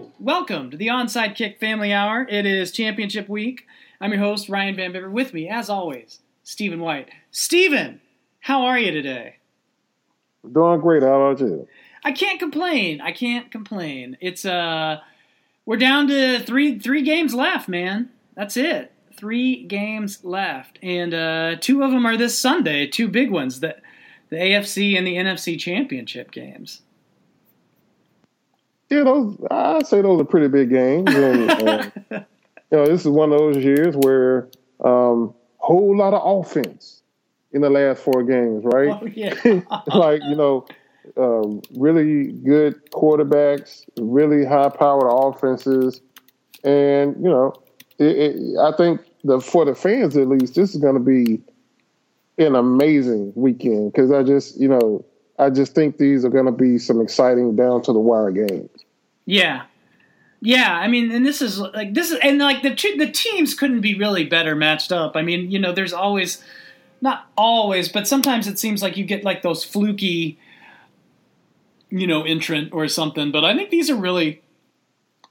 Hello, welcome to the Onside Kick Family Hour. It is Championship Week. I'm your host Ryan Van Bibber. With me, as always, Stephen White. Stephen, how are you today? Doing great. How about you? I can't complain. I can't complain. It's uh, we're down to three three games left, man. That's it. Three games left, and uh, two of them are this Sunday. Two big ones. The the AFC and the NFC Championship games. Yeah, those I say those are pretty big games, and uh, you know this is one of those years where um, whole lot of offense in the last four games, right? Oh, yeah. like you know, um, really good quarterbacks, really high-powered offenses, and you know, it, it, I think the for the fans at least, this is going to be an amazing weekend because I just you know I just think these are going to be some exciting down to the wire games. Yeah. Yeah, I mean, and this is like this is and like the two, the teams couldn't be really better matched up. I mean, you know, there's always not always, but sometimes it seems like you get like those fluky you know, entrant or something, but I think these are really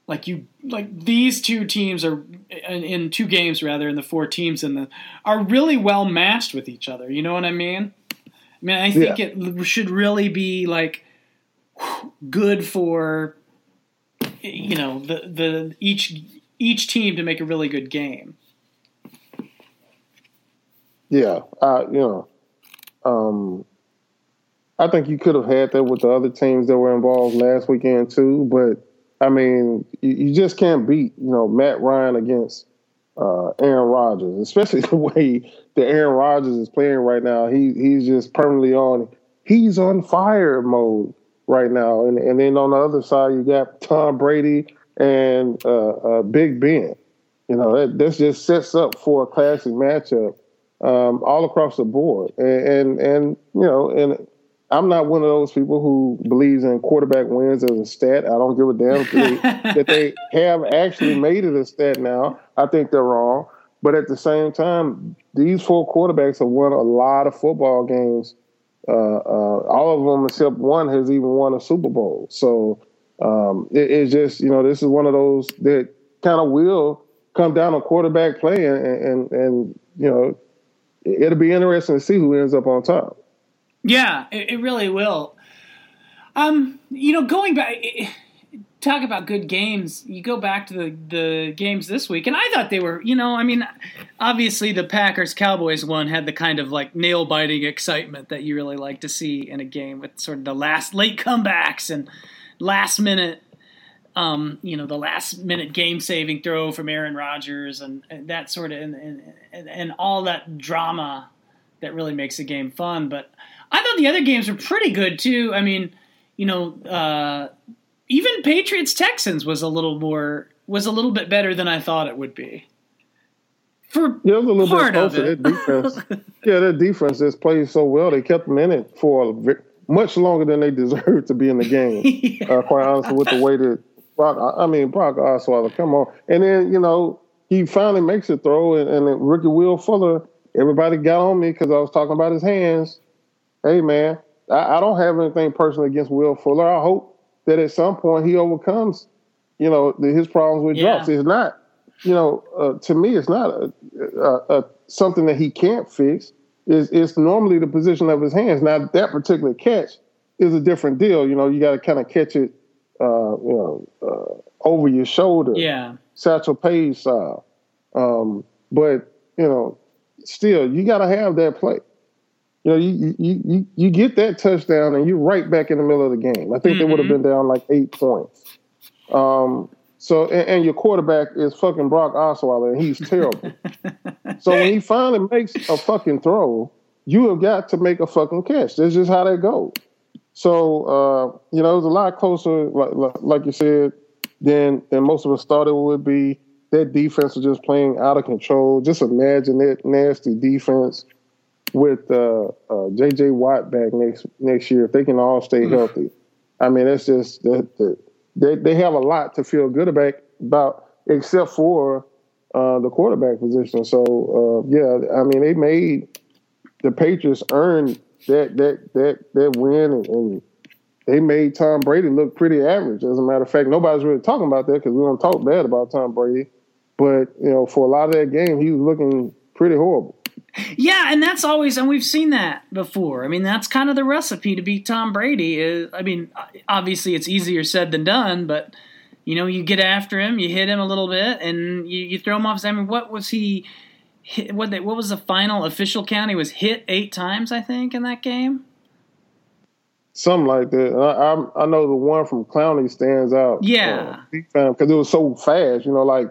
like you like these two teams are in, in two games rather in the four teams in the are really well matched with each other. You know what I mean? I mean, I think Yeah. it should really be like good for you know the the each each team to make a really good game. Yeah, uh, you know, um, I think you could have had that with the other teams that were involved last weekend too. But I mean, you, you just can't beat you know Matt Ryan against uh, Aaron Rodgers, especially the way that Aaron Rodgers is playing right now. He he's just permanently on. He's on fire mode right now, and and then on the other side you got Tom Brady and uh, uh, Big Ben. You know that this just sets up for a classic matchup um, all across the board. And, and and you know, and I'm not one of those people who believes in quarterback wins as a stat. I don't give a damn if they, that they have actually made it a stat now. I think they're wrong. But at the same time, these four quarterbacks have won a lot of football games. Uh, uh, all of them except one has even won a Super Bowl. So um, it, it's just you know this is one of those that kind of will come down to quarterback play, and, and and you know it'll be interesting to see who ends up on top. Yeah, it, it really will. Um, you know, going back, talk about good games. You go back to the the games this week, and I thought they were. You know, I mean, obviously the Packers Cowboys one had the kind of like nail biting excitement that you really like to see in a game with sort of the last late comebacks and last minute. Um, you know, the last minute game saving throw from Aaron Rodgers and, and that sort of and, and, and, and all that drama that really makes a game fun. But I thought the other games were pretty good too. I mean, you know, uh, even Patriots Texans was a little more was a little bit better than I thought it would be. For Yeah, it was a little part bit of closer. it. That defense, yeah, that defense just played so well. They kept them in it for much longer than they deserved to be in the game. Yeah. uh, quite honestly, with the way that Brock, I mean Brock Osweiler, come on, and then you know he finally makes a throw, and, and rookie Will Fuller. Everybody got on me because I was talking about his hands. Hey man, I, I don't have anything personal against Will Fuller. I hope that at some point he overcomes, you know, the, his problems with Yeah. drops. It's not, you know, uh, to me, it's not a, a, a something that he can't fix. It's, it's normally the position of his hands. Now that particular catch is a different deal. You know, you got to kind of catch it, uh, you know, uh, over your shoulder. yeah. Satchel Paige style. Um, but you know, still, you got to have that play. You know, you, you you you get that touchdown and you're right back in the middle of the game. I think they would have been down like eight points. Um, so and, and your quarterback is fucking Brock Osweiler and he's terrible. so when he finally makes a fucking throw, you have got to make a fucking catch. That's just how that goes. So uh, you know, it was a lot closer, like, like, like you said, than than most of us thought it would be. That defense was just playing out of control. Just imagine that nasty defense with uh, uh, J.J. Watt back next next year. If they can all stay healthy, I mean, that's just that. that they they have a lot to feel good about, about except for uh, the quarterback position. So uh, yeah, I mean, they made the Patriots earn that that that that win, and, and they made Tom Brady look pretty average. As a matter of fact, nobody's really talking about that because we don't talk bad about Tom Brady. But you know, for a lot of that game, he was looking pretty horrible. Yeah, and that's always, and we've seen that before. I mean, that's kind of the recipe to beat Tom Brady. Is I mean, obviously it's easier said than done, but you know, you get after him, you hit him a little bit, and you, you throw him off. I mean, what was he? Hit, what they, what was the final official count? He was hit eight times, I think, in that game. Something like that. I, I, I know the one from Clowney stands out. Yeah, because uh, it was so fast. You know, like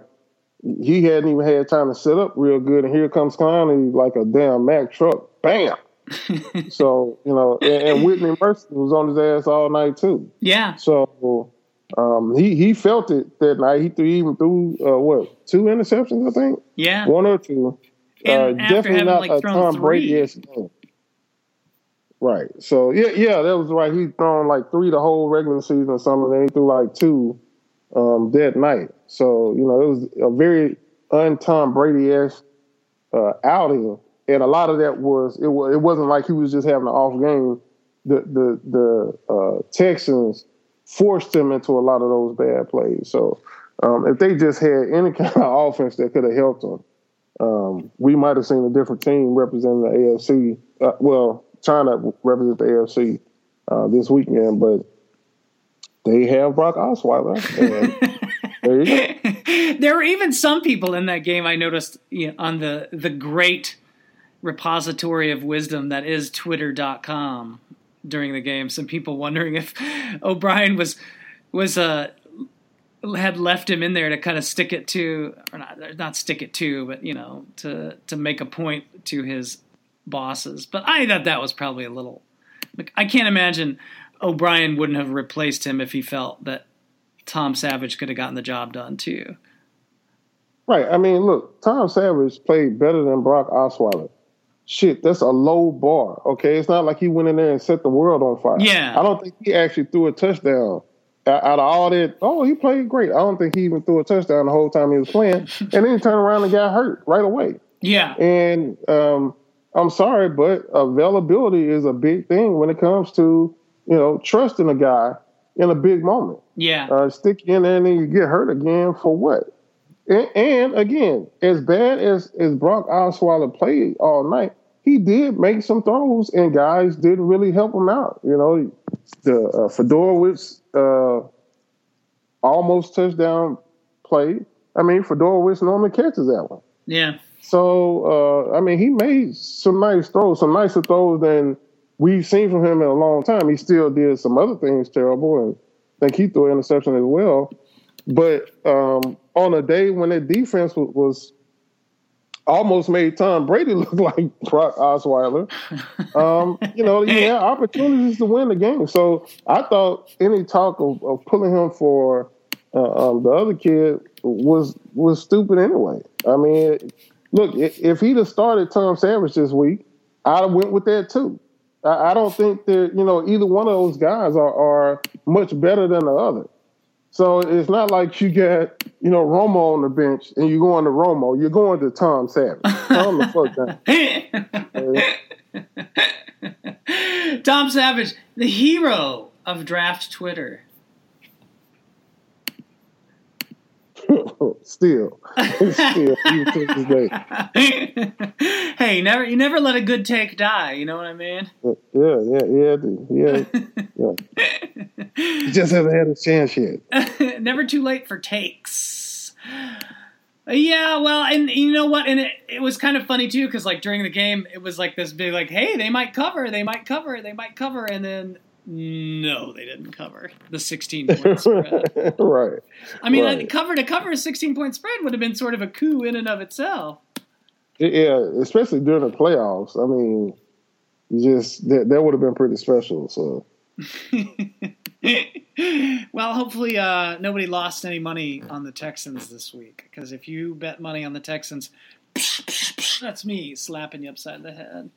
he hadn't even had time to set up real good, and here comes Clowney like a damn Mack truck, bam. so you know, and, and, Whitney Mercilus was on his ass all night too. Yeah. So um, he he felt it that night. He threw even threw uh, what two interceptions, I think. Yeah. One or two. Uh, definitely not like, a Tom Brady Yes. Right. So yeah, yeah, that was right. He thrown like three the whole regular season or something. Then he threw like two um, that night. So you know, it was a very un Tom Brady esque uh, outing, and a lot of that was it. Was, it wasn't like he was just having an off game. The the the uh, Texans forced him into a lot of those bad plays. So um, if they just had any kind of offense that could have helped them, um, we might have seen a different team representing the AFC. Uh, well, trying to represent the AFC uh, this weekend, but they have Brock Osweiler. go. there were even some people in that game I noticed on the the great repository of wisdom that is twitter.com during the game. Some people wondering if O'Brien was was uh had left him in there to kind of stick it to or not not stick it to but you know to to make a point to his bosses. But I thought that was probably a little like I can't imagine O'Brien wouldn't have replaced him if he felt that Tom Savage could have gotten the job done too. Right. I mean, look, Tom Savage played better than Brock Osweiler. Shit, that's a low bar. Okay, it's not like he went in there and set the world on fire. Yeah. I don't think he actually threw a touchdown. Out of all that, oh, he played great. I don't think he even threw a touchdown the whole time he was playing. and then he turned around and got hurt right away. Yeah. And um, I'm sorry, but availability is a big thing when it comes to you know, trusting a guy in a big moment. Yeah. Uh, stick in there and then you get hurt again for what? And, and, again, as bad as, as Brock Osweiler played all night, he did make some throws and guys didn't really help him out. You know, the uh, Fiedorowicz uh, almost touchdown play. I mean, Fiedorowicz normally catches that one. Yeah. So, uh, I mean, he made some nice throws, some nicer throws than – we've seen from him in a long time. He still did some other things terrible, and I think he threw an interception as well. But um, on a day when that defense was, was, almost made Tom Brady look like Brock Osweiler, um, you know, he had opportunities to win the game. So I thought any talk of, of pulling him for uh, um, the other kid was was stupid anyway. I mean, look, if he'd have started Tom Savage this week, I'd have went with that too. I, don't think that you know either one of those guys are, are much better than the other. So it's not like you get you know Romo on the bench and you're going to Romo. You're going to Tom Savage. Calm the fuck down. Tom Savage, the hero of draft Twitter. still, still, hey, never you never let a good take die. You know what I mean? Yeah, yeah, yeah, yeah, yeah. you just haven't had a chance yet. never too late for takes. Yeah, well, and you know what? And it, it was kind of funny too, because like during the game, it was like this big, like, hey, they might cover, they might cover, they might cover, and then no, they didn't cover the 16 point spread. right. I mean, right. cover to cover a 16 point spread would have been sort of a coup in and of itself. Yeah, especially during the playoffs. I mean, you just that, that would have been pretty special. So. well, hopefully, uh, nobody lost any money on the Texans this week. Because if you bet money on the Texans, that's me slapping you upside the head.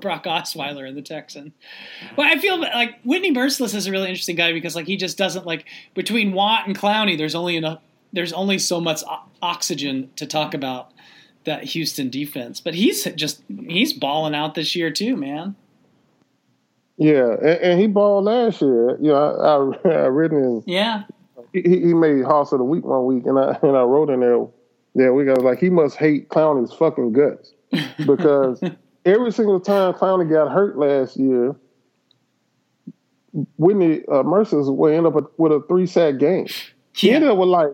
Brock Osweiler and the Texan. Well, I feel like Whitney Mercilus is a really interesting guy because like he just doesn't like between Watt and Clowney. There's only enough. There's only so much oxygen to talk about that Houston defense, but he's just he's balling out this year too, man. Yeah, and, and he balled last year. You know, I, I, I read in. Yeah. He, he made Hoss of the Week one week, and I and I wrote in there. Yeah, we got like he must hate Clowney's fucking guts because every single time Clowney got hurt last year, Whitney uh, Mercilus would end up with a three sack game. He ended up with like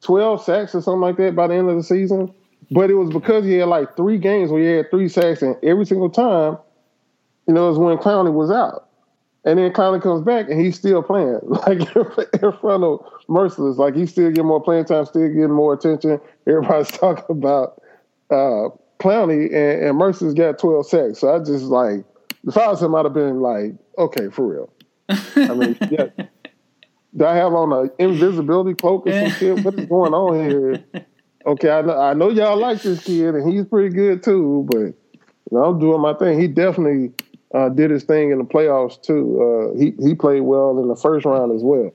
twelve sacks or something like that by the end of the season. But it was because he had like three games where he had three sacks, and every single time, you know, it was when Clowney was out. And then Clowney comes back and he's still playing, like in front of Mercilus. Like he's still getting more playing time, still getting more attention. Everybody's talking about uh, Clowney, and, and Mercilus got 12 sacks. So I just like, the I was him, I'd have been like, okay, for real. I mean, yeah. Do I have on an invisibility cloak or some shit? What is going on here? Okay, I know, I know y'all like this kid, and he's pretty good too. But you know, I'm doing my thing. He definitely uh, did his thing in the playoffs too. Uh, he he played well in the first round as well.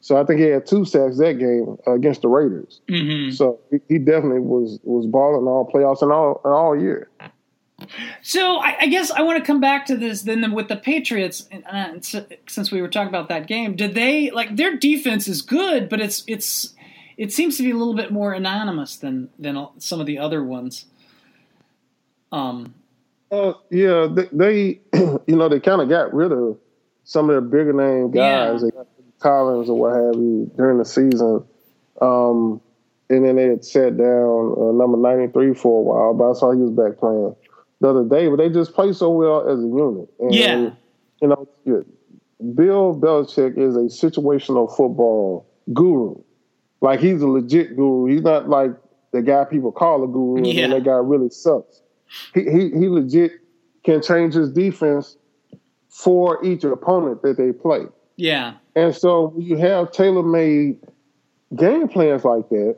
So I think he had two sacks that game uh, against the Raiders. Mm-hmm. So he, he, definitely was was balling all playoffs and all all year. So I, I, guess I want to come back to this then with the Patriots. Uh, since we were talking about that game, did they like their defense is good, but it's it's it seems to be a little bit more anonymous than than some of the other ones. Um. Uh, yeah, they, they you know they kind of got rid of some of their bigger name guys, yeah. Collins or what have you, during the season. Um, and then they had sat down uh, number 93 for a while, but I saw he was back playing the other day, but they just play so well as a unit. And, yeah. You know, Bill Belichick is a situational football guru. Like he's a legit guru. He's not like the guy people call a guru yeah. and that guy really sucks. He, he he legit can change his defense for each opponent that they play. Yeah. And so when you have tailor made game plans like that,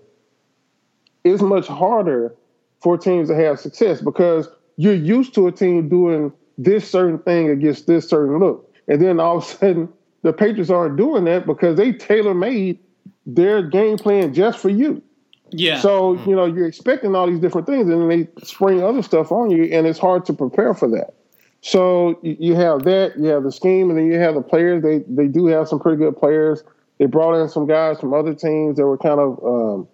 it's much harder for teams to have success because you're used to a team doing this certain thing against this certain look. And then all of a sudden, the Patriots aren't doing that because they tailor made their game plan just for you. Yeah. So, you know, you're expecting all these different things and then they spring other stuff on you, and it's hard to prepare for that. So you have that, you have the scheme, and then you have the players. They they do have some pretty good players. They brought in some guys from other teams that were kind of, um,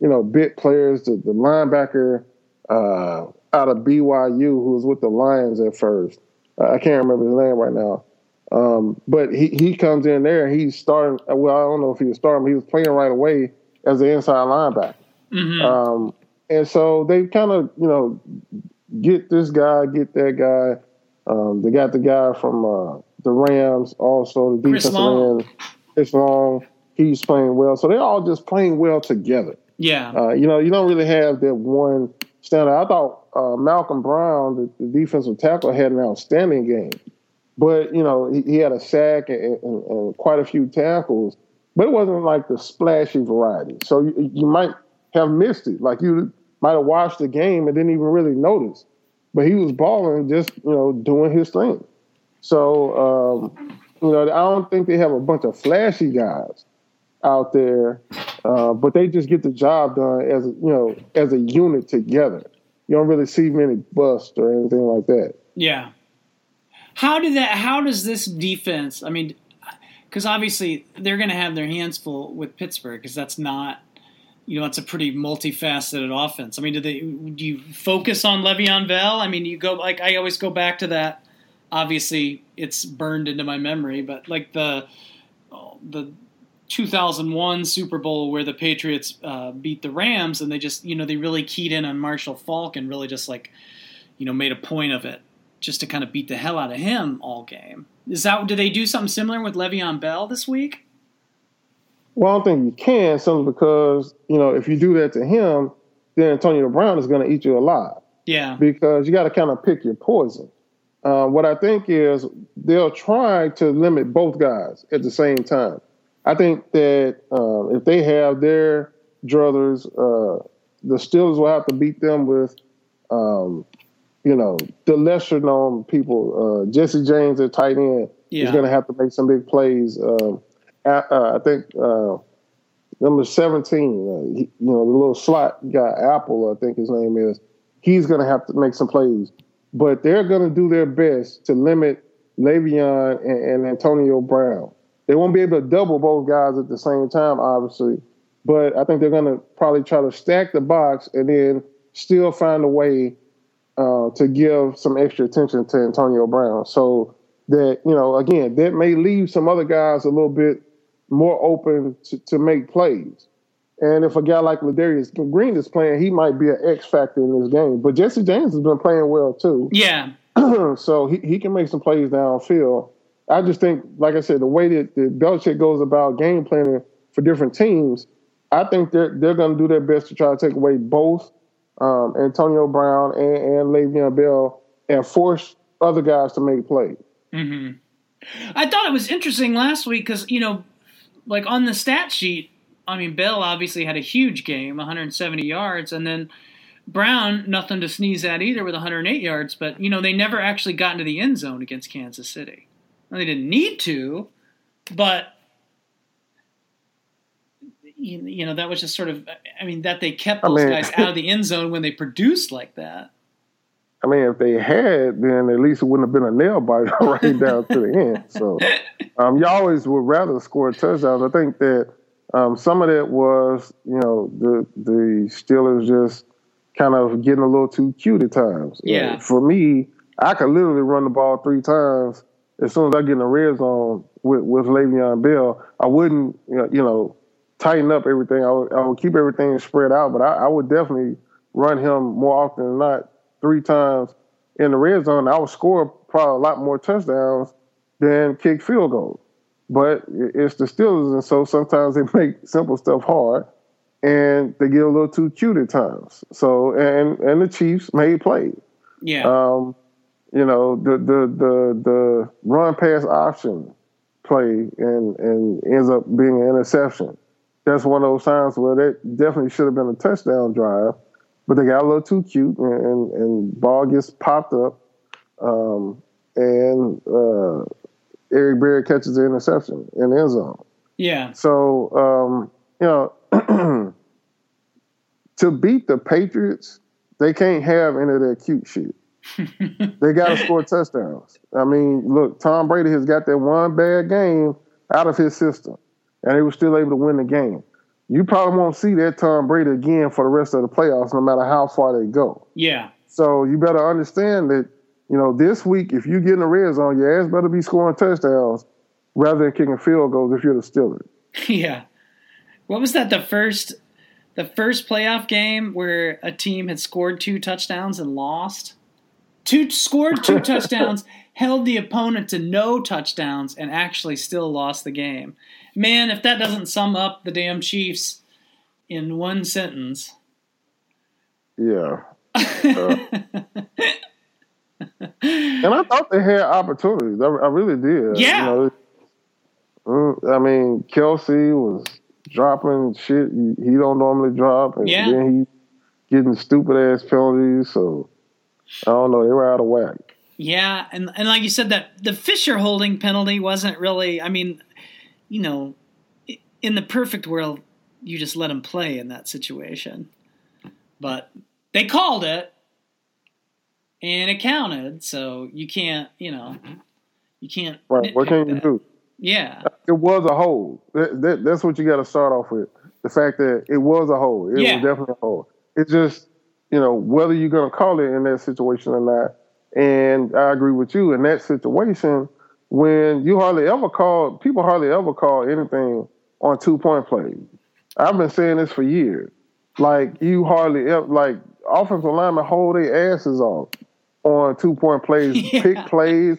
you know, bit players. The, the linebacker, uh, out of BYU who was with the Lions at first. I can't remember his name right now. Um, but he, he comes in there. He's starting. Well, I don't know if he was starting. But he was playing right away as the inside linebacker. Mm-hmm. Um, and so they kind of you know get this guy, get that guy. Um, they got the guy from uh, the Rams, also the defensive end. Chris Long. He's playing well. So they're all just playing well together. Yeah. Uh, you know, you don't really have that one standout. I thought uh, Malcolm Brown, the, the, defensive tackle, had an outstanding game. But, you know, he, he had a sack and, and, and, quite a few tackles, but it wasn't like the splashy variety. So you, you might have missed it. Like you might have watched the game and didn't even really notice. But he was balling, just, you know, doing his thing. So, um, you know, I don't think they have a bunch of flashy guys out there, uh, but they just get the job done as you know as a unit together you don't really see many busts or anything like that. Yeah. How did that? How does this defense? I mean, because obviously they're going to have their hands full with Pittsburgh because that's not, you know, it's a pretty multifaceted offense. I mean, do they? Do you focus on Le'Veon Bell? I mean, you go like I always go back to that. Obviously, it's burned into my memory, but like the the 2001 Super Bowl where the Patriots uh, beat the Rams, and they just you know they really keyed in on Marshall Faulk and really just like you know made a point of it just to kind of beat the hell out of him all game. Is that did they do something similar with Le'Veon Bell this week? Well, I don't think you can simply because you know if you do that to him, then Antonio Brown is going to eat you alive. Yeah, because you got to kind of pick your poison. Uh, what I think is they'll try to limit both guys at the same time. I think that uh, if they have their druthers, uh, the Steelers will have to beat them with, um, you know, the lesser known people. Uh, Jesse James at tight end yeah. is going to have to make some big plays. Um, uh, I think uh, number 17, uh, he, you know, the little slot guy, Apple, I think his name is, he's going to have to make some plays. But they're going to do their best to limit Le'Veon, and, and Antonio Brown. They won't be able to double both guys at the same time, obviously, but I think they're going to probably try to stack the box and then still find a way uh, to give some extra attention to Antonio Brown. So that you know, again, that may leave some other guys a little bit more open to, to make plays. And if a guy like Ladarius Green is playing, he might be an X factor in this game. But Jesse James has been playing well too. Yeah. so he, he can make some plays downfield. I just think, like I said, the way that, that Belichick goes about game planning for different teams, I think they're they're going to do their best to try to take away both um, Antonio Brown and, and Le'Veon Bell and force other guys to make plays. Mm-hmm. I thought it was interesting last week because you know, like on the stat sheet, I mean, Bell obviously had a huge game, 170 yards, and then Brown, nothing to sneeze at either, with 108 yards. But you know, they never actually got into the end zone against Kansas City. Well, they didn't need to, but you, know that was just sort of. I mean, that they kept those I mean, guys out of the end zone when they produced like that. I mean, if they had, then at least it wouldn't have been a nail biter right down to the end. So, um, you always would rather score touchdowns. I think that um, some of that was, you know, the the Steelers just kind of getting a little too cute at times. Yeah. for me, I could literally run the ball three times as soon as I get in the red zone with with Le'Veon Bell. I wouldn't, you know, tighten up everything. I would, I would keep everything spread out, but I, I would definitely run him more often than not three times in the red zone. I would score probably a lot more touchdowns than kick field goals. But it's the Steelers, and so sometimes they make simple stuff hard, and they get a little too cute at times. So and and the Chiefs made plays. Yeah. Um, you know the the the the run pass option play and and ends up being an interception. That's one of those times where that definitely should have been a touchdown drive, but they got a little too cute and and, and ball gets popped up, um, and uh, Eric Berry catches the interception in the end zone. Yeah. So um, you know, to beat the Patriots, they can't have any of that cute shit. they got to score touchdowns. I mean, look, Tom Brady has got that one bad game out of his system, and he was still able to win the game. You probably won't see that Tom Brady again for the rest of the playoffs, no matter how far they go. Yeah. So you better understand that you know, this week, if you get in the red zone, your ass better be scoring touchdowns rather than kicking field goals if you're the Steelers. Yeah. What was that? The first, the first playoff game where a team had scored two touchdowns and lost. Two scored two touchdowns, held the opponent to no touchdowns, and actually still lost the game. Man, if that doesn't sum up the damn Chiefs in one sentence. Yeah. Uh, and I thought they had opportunities. I, I really did. Yeah. You know, I mean, Kelce was dropping shit he, don't normally drop, and yeah. then he getting stupid ass penalties. So I don't know. They were out of whack. Yeah, and and like you said, that the Fisher holding penalty wasn't really. I mean, you know, in the perfect world, you just let him play in that situation, but they called it and it counted. So you can't, you know, mm-hmm. you can't. Right. What can you that. do? Yeah. It was a hole. That, that, that's what you got to start off with. The fact that it was a hold. It yeah. was definitely a hole. It's just, you know, whether you're going to call it in that situation or not. And I agree with you in that situation when you hardly ever call, people hardly ever call anything on two point plays. I've been saying this for years. Like you hardly ever, like offensive linemen hold their asses off on two point plays, yeah. pick plays.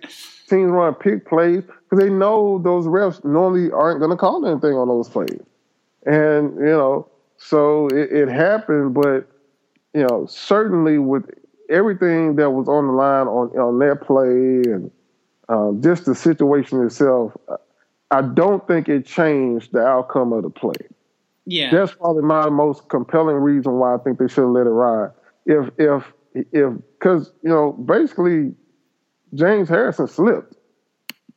Teams run pick plays because they know those refs normally aren't going to call anything on those plays. And, you know, so it, it, happened, but, you know, certainly with everything that was on the line on, on that play and um, just the situation itself, I don't think it changed the outcome of the play. Yeah. That's probably my most compelling reason why I think they should have let it ride. If if if because you know basically James Harrison slipped,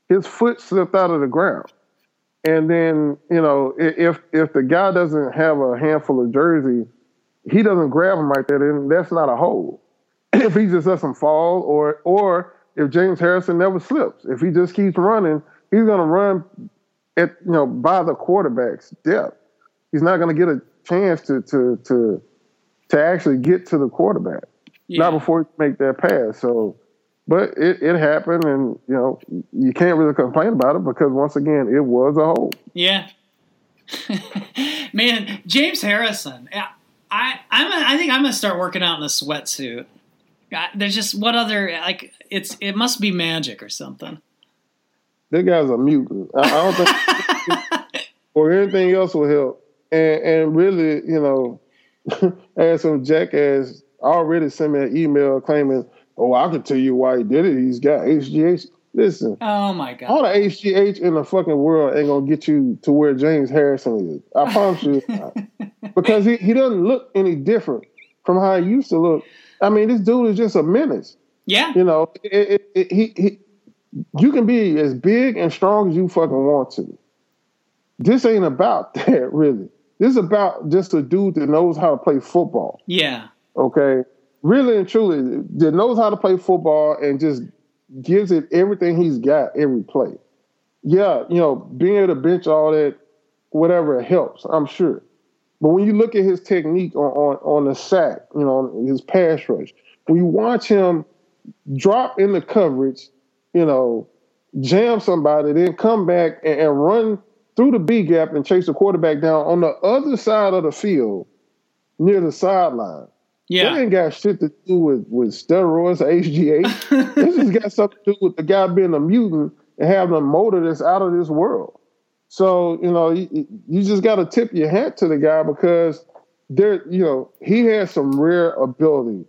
his foot slipped out of the ground, and then you know if if the guy doesn't have a handful of jersey, he doesn't grab him right there. Then that's not a hold. if he just lets him fall, or or if James Harrison never slips. If he just keeps running, he's going to run at you know by the quarterback's depth. He's not going to get a chance to to to to actually get to the quarterback. Yeah. Not before he make that pass. So, but it, it happened, and you know you can't really complain about it because once again it was a hole. Yeah. Man, James Harrison. I I'm a, I think I'm gonna start working out in a sweatsuit. There's just what other like it's it must be magic or something. That guy's a mutant. I, I don't think or anything else will help. And and really, you know, as some jackass already sent me an email claiming, "Oh, I can tell you why he did it. He's got HGH." Listen. Oh my god. All the HGH in the fucking world ain't gonna get you to where James Harrison is. I promise you. because he, he doesn't look any different from how he used to look. I mean, this dude is just a menace. Yeah. You know, it, it, it, he, he you can be as big and strong as you fucking want to. This ain't about that, really. This is about just a dude that knows how to play football. Yeah. Okay. Really and truly, that knows how to play football and just gives it everything he's got every play. Yeah, you know, being able to bench all that, whatever helps, I'm sure. But when you look at his technique on, on, on the sack, you know, his pass rush, when you watch him drop in the coverage, you know, jam somebody, then come back and, and run through the B gap and chase the quarterback down on the other side of the field near the sideline. Yeah. That ain't got shit to do with, with steroids or HGH. this just got something to do with the guy being a mutant and having a motor that's out of this world. So, you know, you, you just got to tip your hat to the guy because there, you know, he has some rare ability,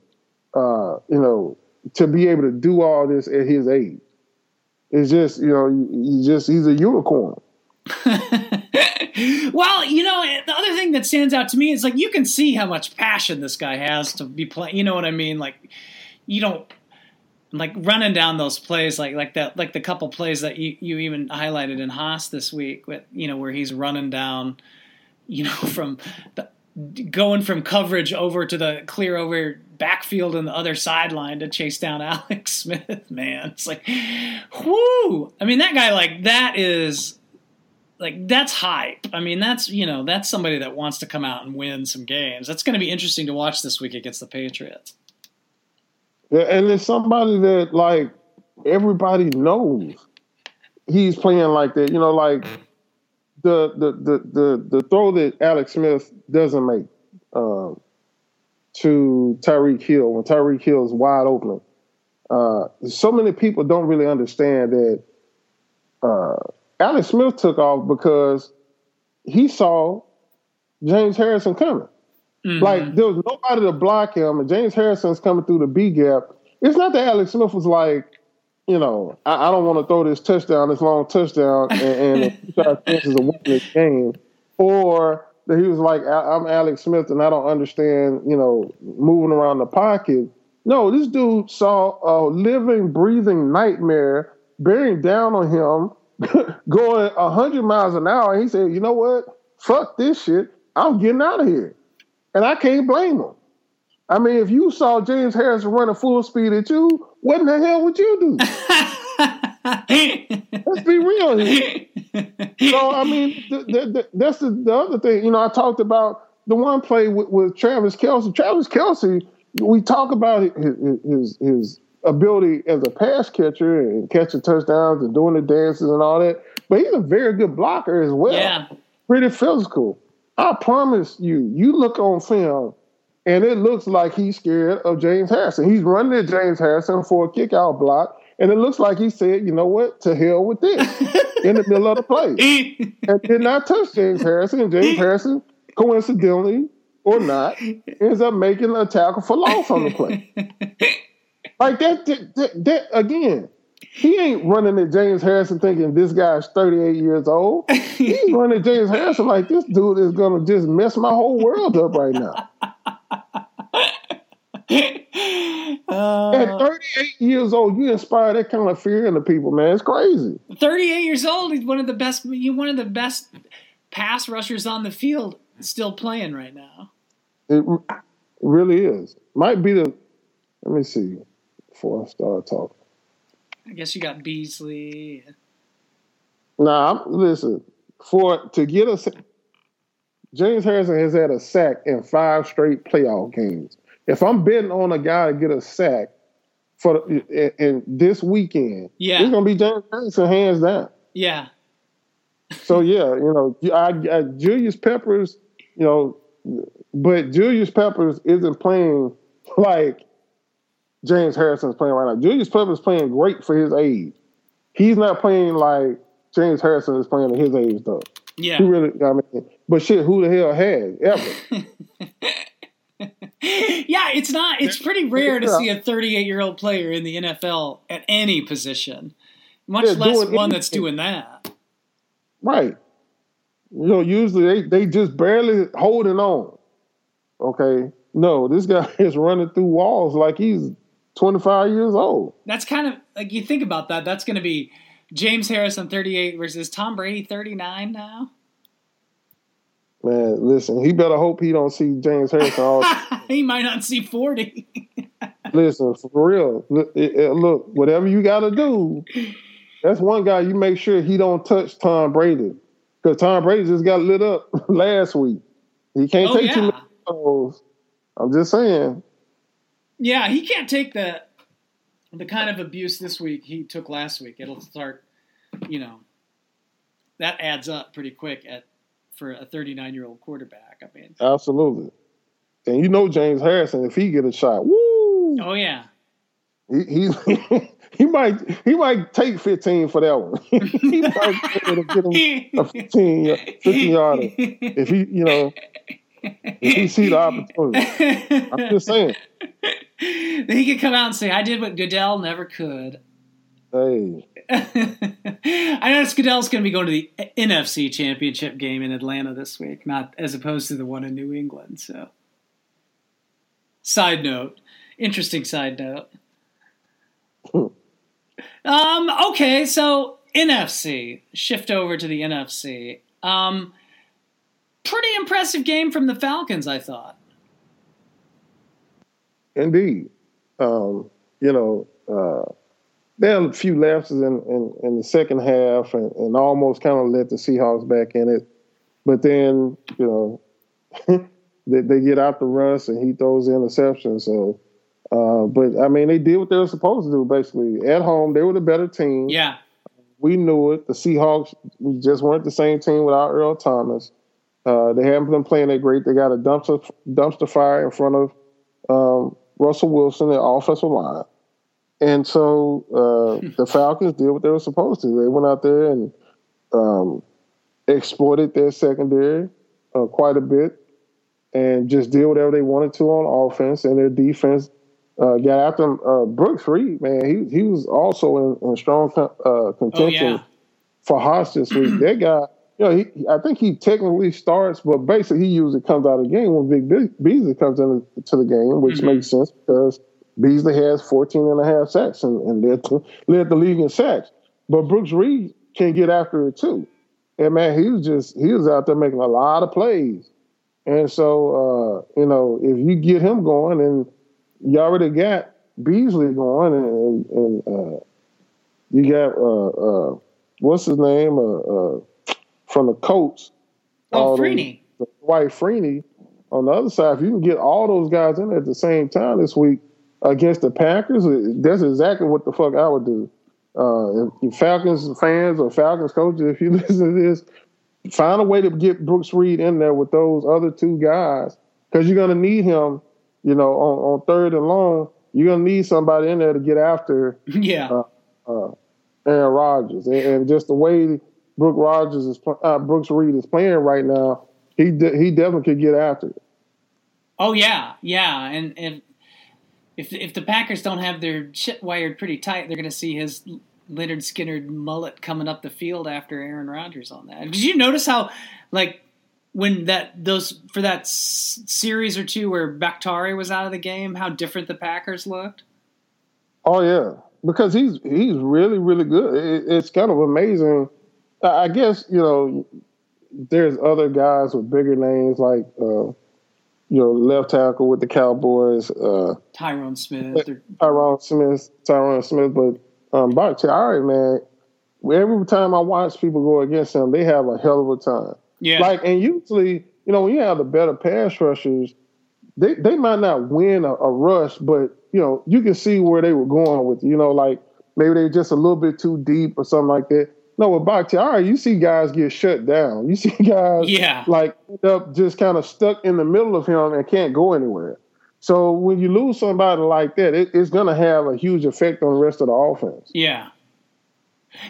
uh, you know, to be able to do all this at his age. It's just, you know, you just, he's a unicorn. well, you know, the other thing that stands out to me is like you can see how much passion this guy has to be playing. You know what I mean? Like you don't like running down those plays like like that like the couple plays that you, you even highlighted in Hoss this week with you know where he's running down you know from the, going from coverage over to the clear over backfield on the other sideline to chase down Alex Smith man it's like whoo I mean that guy like that is like that's hype. I mean, that's you know that's somebody that wants to come out and win some games. That's going to be interesting to watch this week against the Patriots. And it's somebody that like everybody knows he's playing like that. You know, like the the the the, the throw that Alex Smith doesn't make um, to Tyreek Hill when Tyreek Hill is wide open. Uh, so many people don't really understand that. Uh, Alex Smith took off because he saw James Harrison coming. Mm-hmm. Like there was nobody to block him, and James Harrison's coming through the B gap. It's not that Alex Smith was like, you know, I, I don't want to throw this touchdown, this long touchdown, and, and try chances of winning this game, or that he was like, I'm Alex Smith and I don't understand, you know, moving around the pocket. No, this dude saw a living, breathing nightmare bearing down on him going 100 miles an hour. He said, you know what? Fuck this shit. I'm getting out of here. And I can't blame him. I mean, if you saw James Harrison running full speed at you, what in the hell would you do? Let's be real here. So, I mean, th- th- th- that's the, the, other thing. You know, I talked about the one play with, with Travis Kelce. Travis Kelce, we talk about his, his, his ability as a pass catcher and catching touchdowns and doing the dances and all that. But he's a very good blocker as well. Yeah. Pretty physical. I promise you, you look on film and it looks like he's scared of James Harrison. He's running at James Harrison for a kick out block. And it looks like he said, you know what, to hell with this in the middle of the play. and did not touch James Harrison. And James Harrison, coincidentally or not, ends up making a tackle for loss on the play. Like that, that, that, again, he ain't running at James Harrison thinking this guy's 38 years old. He's running at James Harrison like this dude is gonna just mess my whole world up right now. Uh, At 38 years old, you inspire that kind of fear in the people, man. It's crazy. 38 years old, he's one of the best. He's one of the best pass rushers on the field, still playing right now. It, it really is. Might be the. Let me see before I start talking. I guess you got Beasley. Nah, I'm, listen. For to get a James Harrison has had a sack in five straight playoff games. If I'm betting on a guy to get a sack for in, in this weekend, Yeah. it's gonna be James Harrison hands down. Yeah. So yeah, you know, I, I, Julius Peppers, you know, but Julius Peppers isn't playing like James Harrison's playing right now. Julius Peppers playing great for his age. He's not playing like James Harrison is playing at his age though. Yeah. He really, I mean, but shit, who the hell has ever? yeah, it's not. It's pretty rare to see a 38 year old player in the NFL at any position, much less one that's doing that. right. You know, usually they, they just barely holding on. Okay. No, this guy is running through walls like he's 25 years old. That's kind of like you think about that. That's going to be James Harrison 38 versus Tom Brady 39 now. Man, listen, he better hope he don't see James Harrison all he might not see 40. Listen, for real. Look, it- it- look, whatever you got to do, that's one guy you make sure he don't touch Tom Brady because Tom Brady just got lit up last week. He can't Oh, take too many throws. I'm just saying. Yeah, he can't take the the kind of abuse this week he took last week. It'll start, you know, that adds up pretty quick at for a 39 year old quarterback. I mean, Absolutely. And you know James Harrison, if he get a shot, woo, oh yeah, he he, he might he might take 15 for that one. he might get him a 15, y- 15 yarder if he you know he see the opportunity. I'm just saying. then he could come out and say, "I did what Goodell never could." Hey, I noticed Goodell's going to be going to the NFC Championship game in Atlanta this week, not as opposed to the one in New England. So, side note, interesting side note. Um. Okay. So NFC. Shift over to the NFC. Um. Pretty impressive game from the Falcons, I thought. Indeed. Um, you know, uh, there are a few lapses in, in, in the second half and, and almost kind of let the Seahawks back in it. But then, you know, they, they get out the rush and he throws the interception. So, uh, but I mean, they did what they were supposed to do basically. At home, they were the better team. Yeah. We knew it. The Seahawks just weren't the same team without Earl Thomas. Uh, they haven't been playing that great. They got a dumpster dumpster fire in front of um, Russell Wilson, the offensive line. And so uh, the Falcons did what they were supposed to. They went out there and um, exploited their secondary uh, quite a bit and just did whatever they wanted to on offense. And their defense uh, got after him. Uh, Brooks Reed, man, he he was also in, in strong con- uh, Oh contention yeah. for Hoss this week. that guy, you know, he, I think he technically starts, but basically he usually comes out of the game when Vic Beasley comes into the game, which Mhm. makes sense because Beasley has 14 and a half sacks and, and led, to, led the league in sacks. But Brooks Reed can get after it too. And man, he was just, he was out there making a lot of plays. And so, uh, you know, if you get him going and you already got Beasley going and, and uh, you got, uh, uh, what's his name? Uh, uh, from the Colts. Oh, all those- Freeney. Dwight Freeney. On the other side, if you can get all those guys in at the same time this week against the Packers, that's exactly what the fuck I would do. Uh, if Falcons fans or Falcons coaches, if you listen to this, find a way to get Brooks Reed in there with those other two guys because you're going to need him. You know, on, on third and long, you're going to need somebody in there to get after Yeah. uh, Aaron Rodgers, and, and just the way Brooke Rogers is, uh, Brooks Reed is playing right now, he de- he definitely could get after it. Oh yeah, yeah, and if if if the Packers don't have their shit wired pretty tight, they're going to see his Lynyrd Skynyrd mullet coming up the field after Aaron Rodgers on that. Did you notice how, like, when that those for that s- series or two where Bakhtiari was out of the game, how different the Packers looked? Oh yeah, because he's he's really really good. It, it's kind of amazing. I guess you know there's other guys with bigger names like uh, you know left tackle with the Cowboys, uh, Tyron Smith, or, Tyron Smith, Tyron Smith, but um, Bakhtiari, man, every time I watch people go against him, they have a hell of a time. Yeah. Like, and usually, you know, when you have the better pass rushers, they, they might not win a, a rush, but, you know, you can see where they were going with, you know, like maybe they're just a little bit too deep or something like that. No, with Bakhtiari, you see guys get shut down. You see guys Yeah. like end up just kind of stuck in the middle of him and can't go anywhere. So when you lose somebody like that, it, it's going to have a huge effect on the rest of the offense. Yeah.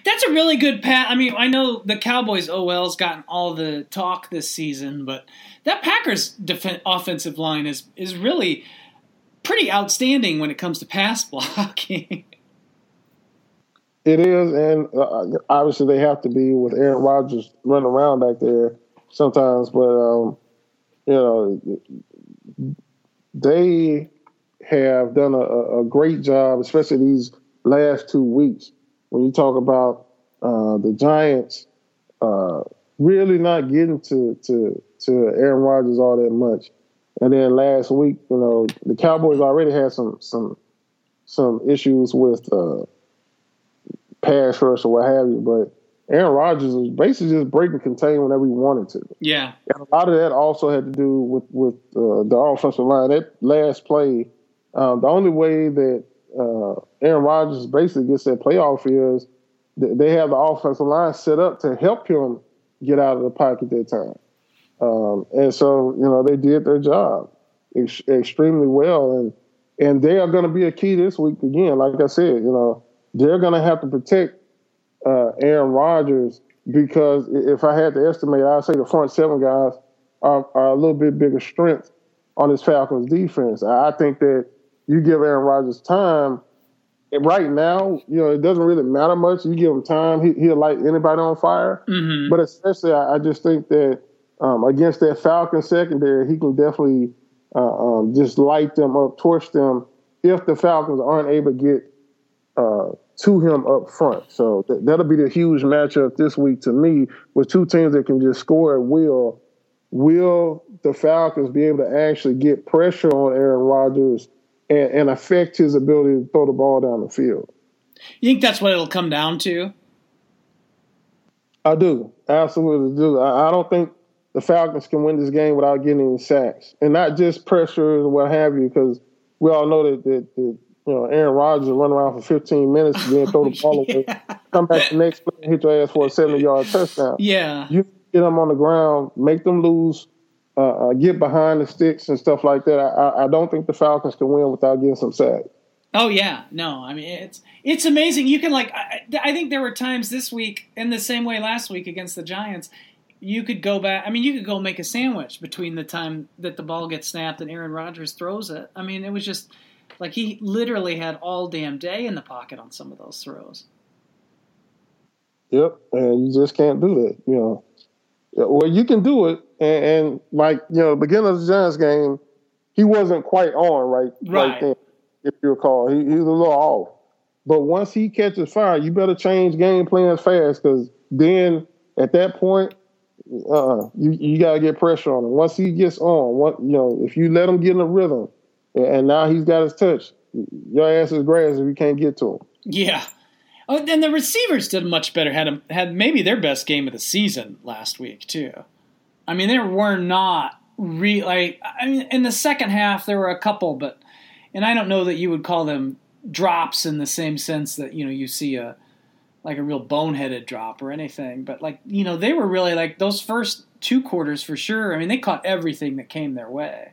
That's a really good pass. I mean, I know the Cowboys OL's gotten all the talk this season, but that Packers def- offensive line is is really pretty outstanding when it comes to pass blocking. It is, and uh, obviously they have to be with Aaron Rodgers running around back there sometimes. But um, you know, they have done a, a great job, especially these last two weeks. When you talk about uh, the Giants uh, really not getting to, to to Aaron Rodgers all that much, and then last week, you know, the Cowboys already had some some some issues with. Uh, pass rush or what have you. But Aaron Rodgers was basically just breaking contain whenever he wanted to. yeah. And a lot of that also had to do with with uh, the offensive line. That last play, um, the only way that uh, Aaron Rodgers basically gets that playoff is th- they have the offensive line set up to help him get out of the pocket that time. Um, and so you know they did their job ex- extremely well, and and they are going to be a key this week again. Like I said, you know they're going to have to protect uh, Aaron Rodgers because if I had to estimate, I'd say the front seven guys are, are a little bit bigger strength on this Falcons defense. I think that you give Aaron Rodgers time. Right now, you know, it doesn't really matter much. You give him time, he, he'll light anybody on fire. hmm But especially, I, I just think that um, against that Falcon secondary, he can definitely uh, um, just light them up, torch them if the Falcons aren't able to get uh, to him up front. So th- that'll be the huge matchup this week to me with two teams that can just score at will. Will the Falcons be able to actually get pressure on Aaron Rodgers and, and affect his ability to throw the ball down the field? You think that's what it'll come down to? I do. Absolutely do. I, I don't think the Falcons can win this game without getting any sacks. And not just pressure and what have you, because we all know that, that, that you know, Aaron Rodgers run around for 15 minutes and then throw the ball away, come back the next play and hit your ass for a 70 yard touchdown. Yeah. You get them on the ground, make them lose, uh, uh, get behind the sticks and stuff like that. I, I, I don't think the Falcons can win without getting some sacks. Oh yeah, no, I mean it's it's amazing. You can like I, I think there were times this week in the same way last week against the Giants. You could go back. I mean, you could go make a sandwich between the time that the ball gets snapped and Aaron Rodgers throws it. I mean, it was just like he literally had all damn day in the pocket on some of those throws. Yep, and you just can't do that. You know, well, you can do it, and, and like you know, beginning of the Giants game, he wasn't quite on right, Right. right then. If you recall, he, he was a little off. But once he catches fire, you better change game plans fast because then at that point, uh, you you gotta get pressure on him. Once he gets on, what you know, if you let him get in a rhythm, and, and now he's got his touch, your ass is grass if you can't get to him. Yeah. Oh, then the receivers did much better. Had a, had maybe their best game of the season last week too. I mean, there were not re like. I mean, in the second half there were a couple, but and I don't know that you would call them drops in the same sense that you know you see a like a real boneheaded drop or anything. But like you know they were really like those first two quarters for sure. I mean, they caught everything that came their way.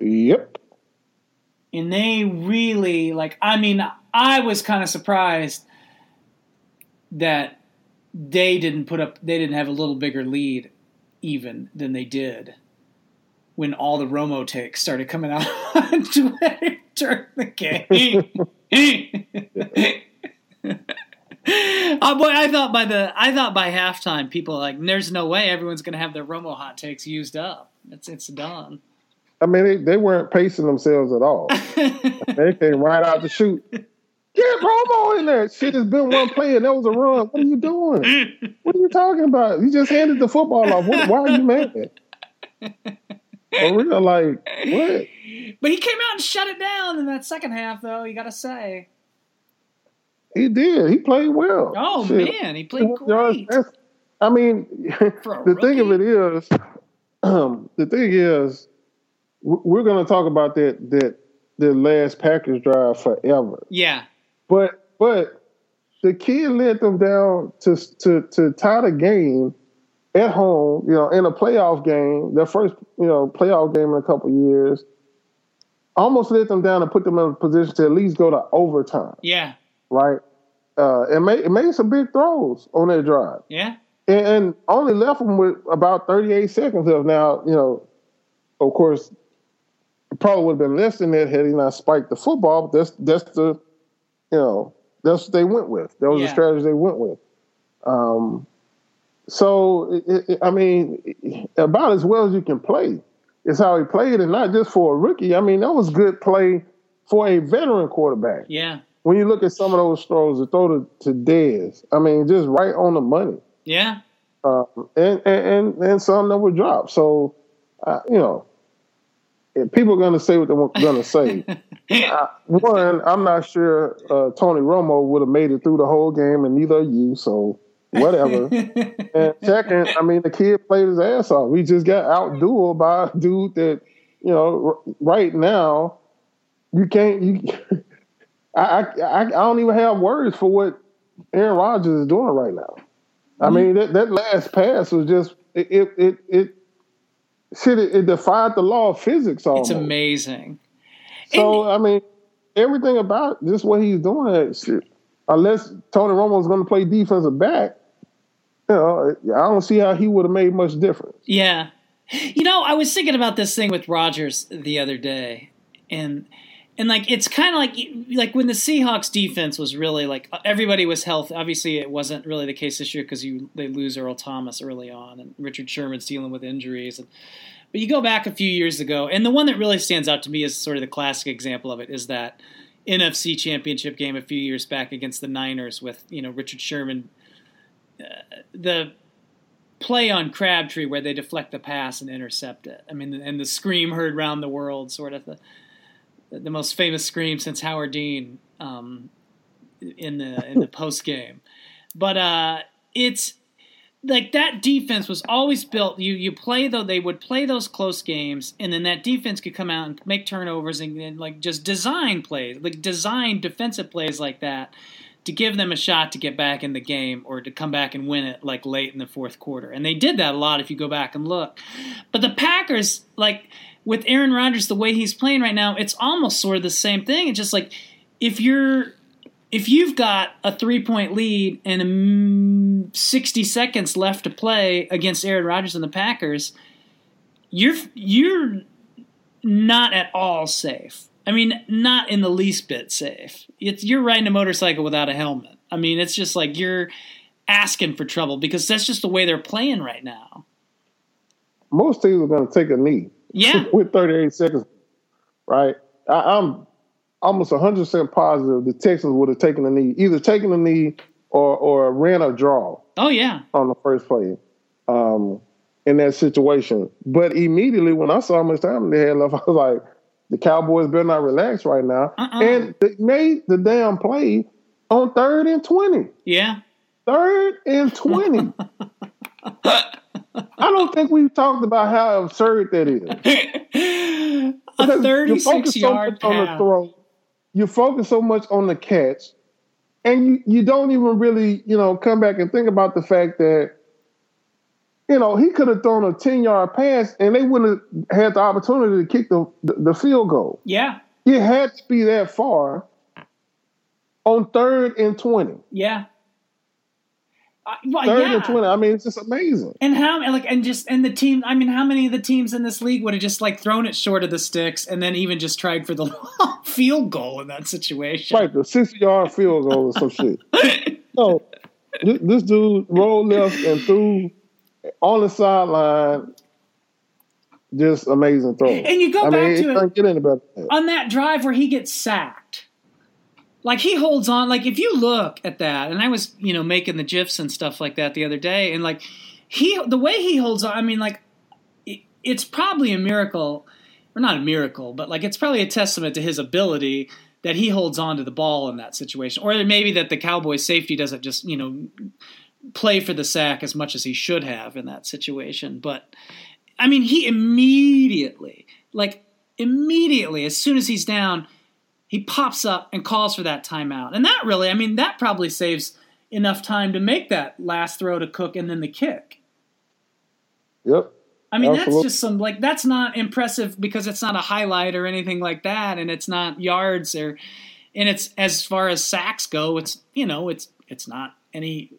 Yep. and they really like i mean i was kind of surprised that they didn't put up they didn't have a little bigger lead even than they did when all the romo takes started coming out on twitter during the game Oh boy! I thought by the I thought by halftime, people like, "There's no way everyone's going to have their Romo hot takes used up. It's it's done." I mean, they, they weren't pacing themselves at all. they came right out to shoot. Get Romo in there. Shit has been one play and that was a run. What are you doing? What are you talking about? You just handed the football off. What, why are you mad? For real, like what? But he came out and shut it down in that second half, though. You got to say. He did. He played well. Oh Shit. man, he played great. I mean, the thing of it is, um, the thing is, we're going to talk about that that the last Packers drive forever. Yeah, but but the kid led them down to to to tie the game at home. You know, in a playoff game, their first you know playoff game in a couple years. Almost let them down and put them in a position to at least go to overtime. Yeah, right? Uh, it made it made some big throws on that drive. Yeah, and, and only left them with about 38 seconds of now. You know, of course, probably would have been less than that had he not spiked the football. But that's that's the, you know, that's what they went with. That was yeah. the strategy they went with. Um, so it, it, I mean, about as well as you can play is how he played, and not just for a rookie. I mean, that was good play for a veteran quarterback. Yeah when you look at some of those throws, the throw to, to Dez, I mean, just right on the money. Yeah. Uh, and, and and some that were dropped. So, uh, you know, people are going to say what they're going to say. uh, one, I'm not sure uh, Tony Romo would have made it through the whole game, and neither are you. So, whatever. and second, I mean, the kid played his ass off. We just got outdueled by a dude that, you know, r- right now, you can't you. I, I I don't even have words for what Aaron Rodgers is doing right now. I mm-hmm. mean that, that last pass was just it it it, it shit it, it, defied the law of physics almost. It's amazing. So and, I mean everything about just what he's doing shit, unless Tony Romo is going to play defensive back, you know, I don't see how he would have made much difference. Yeah. You know, I was thinking about this thing with Rodgers the other day and and like it's kind of like like when the Seahawks defense was really like everybody was healthy. Obviously, it wasn't really the case this year because you they lose Earl Thomas early on, and Richard Sherman's dealing with injuries. And, but you go back a few years ago, and the one that really stands out to me is sort of the classic example of it is that NFC Championship game a few years back against the Niners with you know Richard Sherman, uh, the play on Crabtree where they deflect the pass and intercept it. I mean, and the scream heard round the world, sort of the the most famous scream since Howard Dean um, in the in the post game. But uh, it's like that defense was always built. You you play though they would play those close games, and then that defense could come out and make turnovers and, and like just design plays, like design defensive plays like that to give them a shot to get back in the game or to come back and win it like late in the fourth quarter. And they did that a lot if you go back and look. But the Packers like with Aaron Rodgers the way he's playing right now, it's almost sort of the same thing. It's just like if you're if you've got a three point lead and um, 60 seconds left to play against Aaron Rodgers and the Packers, you're you're not at all safe. I mean, not in the least bit safe. It's you're riding a motorcycle without a helmet. I mean, it's just like you're asking for trouble because that's just the way they're playing right now. Most teams are going to take a knee. Yeah. with 38 seconds, right? I, am almost 100% positive the Texans would have taken the knee, either taken the knee or, or ran a draw. Oh, yeah. On the first play um, in that situation. But immediately when I saw how much time they had left, I was like, the Cowboys better not relax right now. Uh-uh. And they made the damn play on third and 20. Yeah. Third and 20. I don't think we've talked about how absurd that is. a 36 yard so on the throw. You focus so much on the catch, and you, you don't even really, you know, come back and think about the fact that, you know, he could have thrown a 10 yard pass and they wouldn't have had the opportunity to kick the, the, the field goal. Yeah. It had to be that far on third and 20. Yeah. Uh, well, Third yeah. and twenty. I mean, it's just amazing. And how like and just and the team. I mean, how many of the teams in this league would have just like thrown it short of the sticks and then even just tried for the field goal in that situation? Right, the sixty yard field goal or some shit. No, this, this dude rolled left and threw on the sideline. Just amazing throw. And you go I back mean, to it, better on that drive where he gets sacked like he holds on like if you look at that and i was you know making the gifs and stuff like that the other day and like he the way he holds on i mean like it, it's probably a miracle or not a miracle but like it's probably a testament to his ability that he holds on to the ball in that situation, or maybe that the Cowboys safety doesn't just you know play for the sack as much as he should have in that situation. But I mean, he immediately, like immediately, as soon as he's down, he pops up and calls for that timeout, and that really, I mean, that probably saves enough time to make that last throw to Cook and then the kick. Yep. I mean, Absolutely. that's just some like that's not impressive because it's not a highlight or anything like that, and it's not yards or, and it's as far as sacks go, it's you know it's it's not any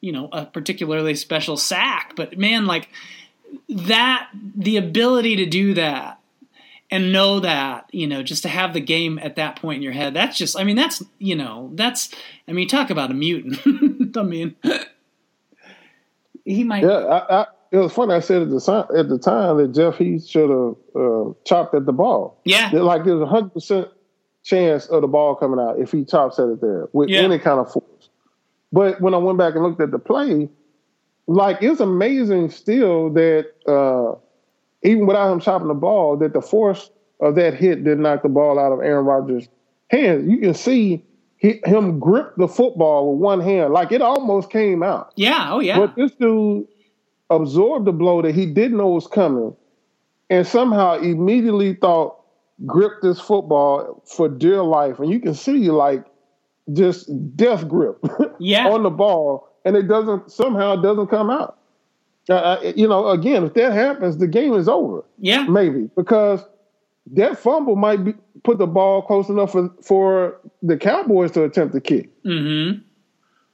you know a particularly special sack, but man, like that the ability to do that and know that you know just to have the game at that point in your head that's just i mean that's you know that's i mean talk about a mutant. I mean he might yeah I, I, it was funny i said at the, at the time that jeff he should have uh, chopped at the ball. Yeah. Like there's a hundred percent chance of the ball coming out if he chops at it there with yeah. any kind of force. But when i went back and looked at the play like it's amazing still that uh, even without him chopping the ball, that the force of that hit did knock the ball out of Aaron Rodgers' hands. You can see he, him grip the football with one hand, like it almost came out. Yeah, oh yeah. But this dude absorbed the blow that he didn't know was coming, and somehow immediately thought grip this football for dear life, and you can see like just death grip yeah. on the ball, and it doesn't somehow it doesn't come out. Uh, uh, you know, again, if that happens, the game is over. Yeah, maybe because that fumble might be, put the ball close enough for, for the Cowboys to attempt to kick. Mm-hmm.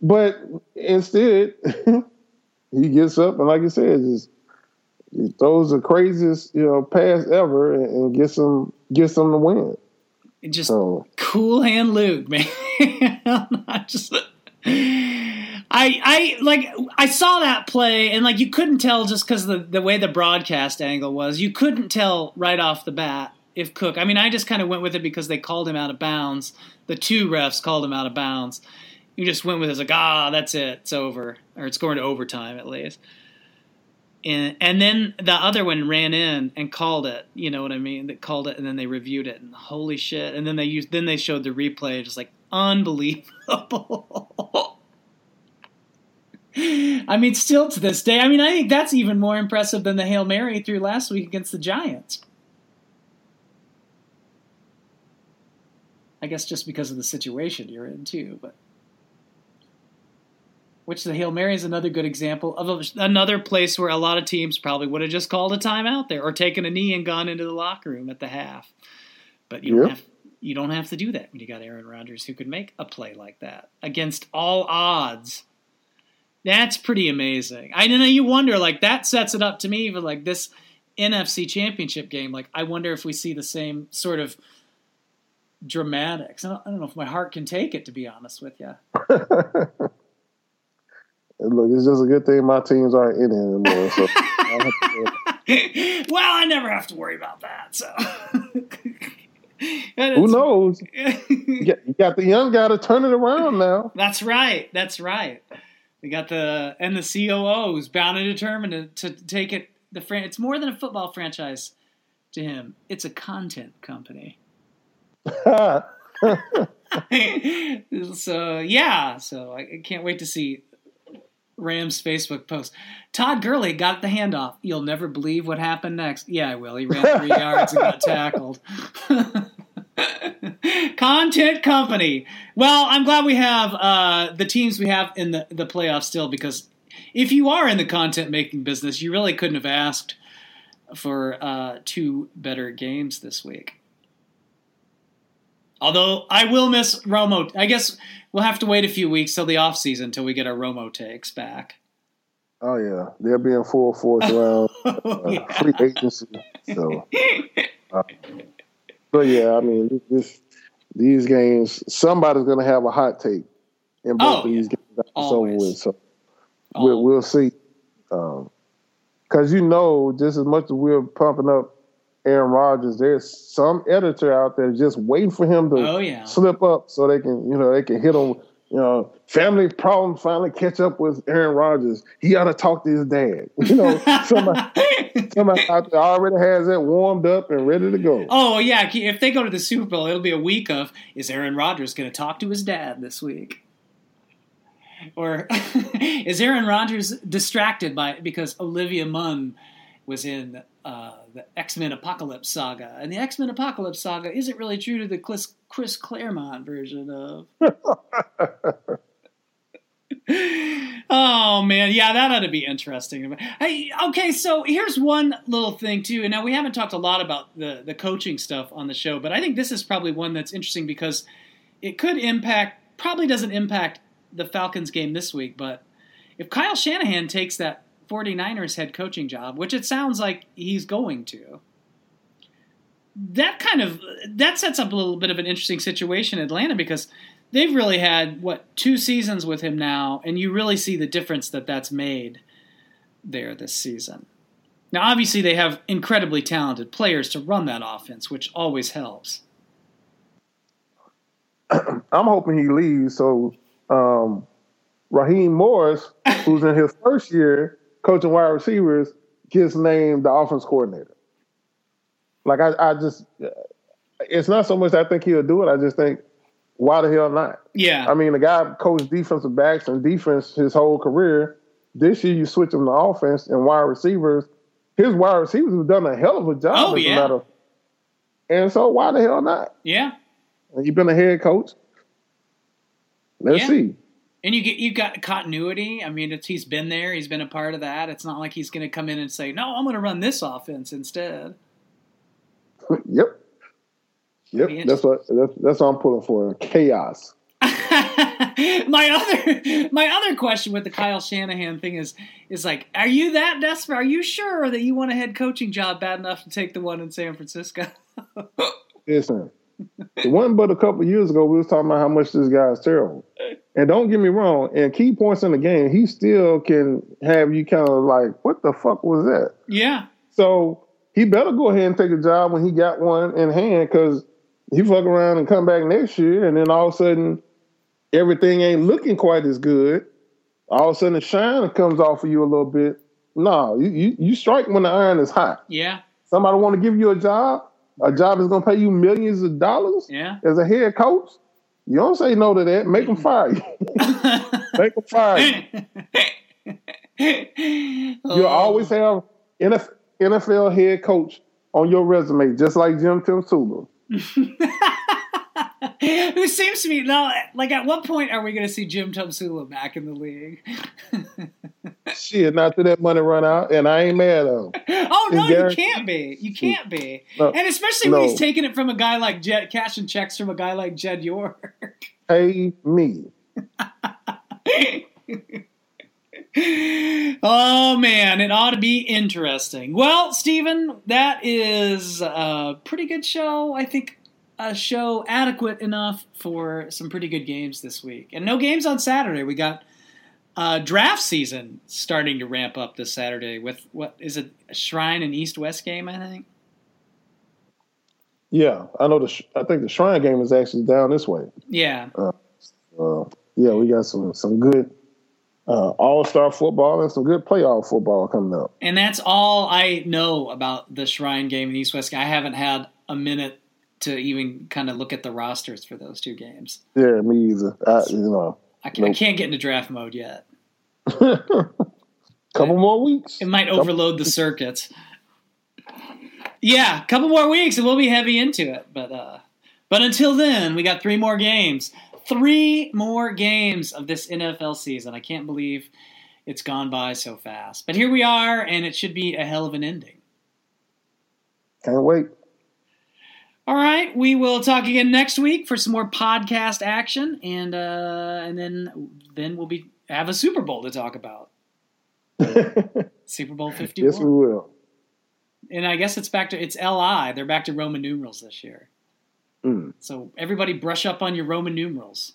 But instead, he gets up and, like you said, just he throws the craziest you know pass ever and, and gets them gets them to win. Just so. cool hand Luke, man. I'm Not just. I I like I saw that play and like you couldn't tell just because the the way the broadcast angle was you couldn't tell right off the bat if Cook. I mean I just kind of went with it because they called him out of bounds. The two refs called him out of bounds. You just went with it like ah that's it it's over or it's going to overtime at least. And and then the other one ran in and called it. You know what I mean? That called it and then they reviewed it and holy shit. And then they used then they showed the replay just like unbelievable. I mean, still to this day, I mean, I think that's even more impressive than the Hail Mary threw last week against the Giants. I guess just because of the situation you're in, too. But which the Hail Mary is another good example of another place where a lot of teams probably would have just called a timeout there or taken a knee and gone into the locker room at the half. But you don't have you don't have to do that when you got Aaron Rodgers who could make a play like that against all odds that's pretty amazing. I know you wonder like that sets it up to me for like this NFC Championship game. Like I wonder if we see the same sort of dramatics. I don't, I don't know if my heart can take it to be honest with you. Look, it's just a good thing my teams aren't in it anymore. So well, I never have to worry about that. So who knows? you got the young guy to turn it around now. That's right. That's right. We got the and the COO who's bound and determined to, to take it. The fran- it's more than a football franchise to him. It's a content company. so yeah, so I can't wait to see Rams Facebook post. Todd Gurley got the handoff. You'll never believe what happened next. Yeah, I will. He ran three yards and got tackled. Content company. Well, I'm glad we have uh, the teams we have in the, the playoffs still because if you are in the content making business, you really couldn't have asked for uh, two better games this week. Although I will miss Romo. I guess we'll have to wait a few weeks till the off season until we get our Romo takes back. Oh yeah, they'll be in full force around uh, yeah. free agency. So, uh, but yeah, I mean, this these games, somebody's going to have a hot take in both oh, of these games. Always. With, so we'll, we'll, see. Because um, you know, just as much as we're pumping up Aaron Rodgers, there's some editor out there just waiting for him to oh, yeah. slip up so they can, you know, they can hit him You know, family problems finally catch up with Aaron Rodgers. He ought to talk to his dad. You know, somebody, somebody out there already has that warmed up and ready to go. Oh yeah, if they go to the Super Bowl, it'll be a week of is Aaron Rodgers going to talk to his dad this week? Or is Aaron Rodgers distracted by because Olivia Munn was in uh, the X Men Apocalypse saga, and the X Men Apocalypse saga isn't really true to the Chris, Chris Claremont version of. oh man, yeah, that ought to be interesting. Hey, okay, so here's one little thing too. And now we haven't talked a lot about the the coaching stuff on the show, but I think this is probably one that's interesting because it could impact. Probably doesn't impact the Falcons game this week, but if Kyle Shanahan takes that 49ers head coaching job, which it sounds like he's going to, that kind of that sets up a little bit of an interesting situation in Atlanta because they've really had what two seasons with him now, and you really see the difference that that's made there this season. Now, obviously, they have incredibly talented players to run that offense, which always helps. I'm hoping he leaves so um, Raheem Morris, who's in his first year coaching wide receivers, gets named the offense coordinator. Like I, I just, it's not so much I think he'll do it. I just think, why the hell not? Yeah. I mean, the guy coached defensive backs and defense his whole career. This year, you switch him to offense and wide receivers. His wide receivers have done a hell of a job. Oh yeah. Matter. And so, why the hell not? Yeah. You've been a head coach. Let's yeah. see. And you get you got continuity. I mean, it's he's been there. He's been a part of that. It's not like he's going to come in and say, "No, I'm going to run this offense instead." yep. Yep. That's what that's, that's what I'm pulling for. Chaos. my other my other question with the Kyle Shanahan thing is is like, are you that desperate? Are you sure that you want a head coaching job bad enough to take the one in San Francisco? Listen, it wasn't but a couple years ago we was talking about how much this guy is terrible. And don't get me wrong, in key points in the game, he still can have you kind of like, what the fuck was that? Yeah. So he better go ahead and take a job when he got one in hand because he fuck around and come back next year, and then all of a sudden everything ain't looking quite as good. All of a sudden the shine comes off of you a little bit. No, you, you, you strike when the iron is hot. Yeah. Somebody want to give you a job, a job is going to pay you millions of dollars yeah. as a head coach, you don't say no to that. Make them fire you. Make them fire you. You'll oh. always have NFL head coach on your resume, just like Jim Tim Tomsula. It seems to me now, like at what point are we going to see Jim Tomsula back in the league? Shit, not to that money run out, and I ain't mad at him. Oh no, you can't be. You can't be, no, and especially no. when he's taking it from a guy like Jed, cashing checks from a guy like Jed York. Pay me. oh man, it ought to be interesting. Well, Stephen, that is a pretty good show. I think a show adequate enough for some pretty good games this week. And no games on Saturday. We got uh, draft season starting to ramp up this Saturday with what is it, a Shrine and East West game, I think. Yeah, I know. The I think the Shrine game is actually down this way. Yeah. Uh, uh, yeah, we got some some good uh, All Star football and some good playoff football coming up. And that's all I know about the Shrine game and East West. I haven't had a minute to even kind of look at the rosters for those two games. Yeah, me either. I, you know, I, can, nope. I can't get into draft mode yet. couple more weeks. It might overload the circuits. Yeah, a couple more weeks and we'll be heavy into it. But uh, but until then, we got three more games. Three more games of this NFL season. I can't believe it's gone by so fast. But here we are, and it should be a hell of an ending. Can't wait. All right, we will talk again next week for some more podcast action, and uh, and then then we'll be have a Super Bowl to talk about. Super Bowl fifty. Yes, we will. And I guess it's back to it's LI. They're back to Roman numerals this year. Mm. So everybody, brush up on your Roman numerals.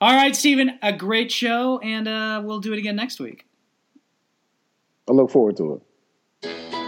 All right, Stephen, a great show, and uh, we'll do it again next week. I look forward to it.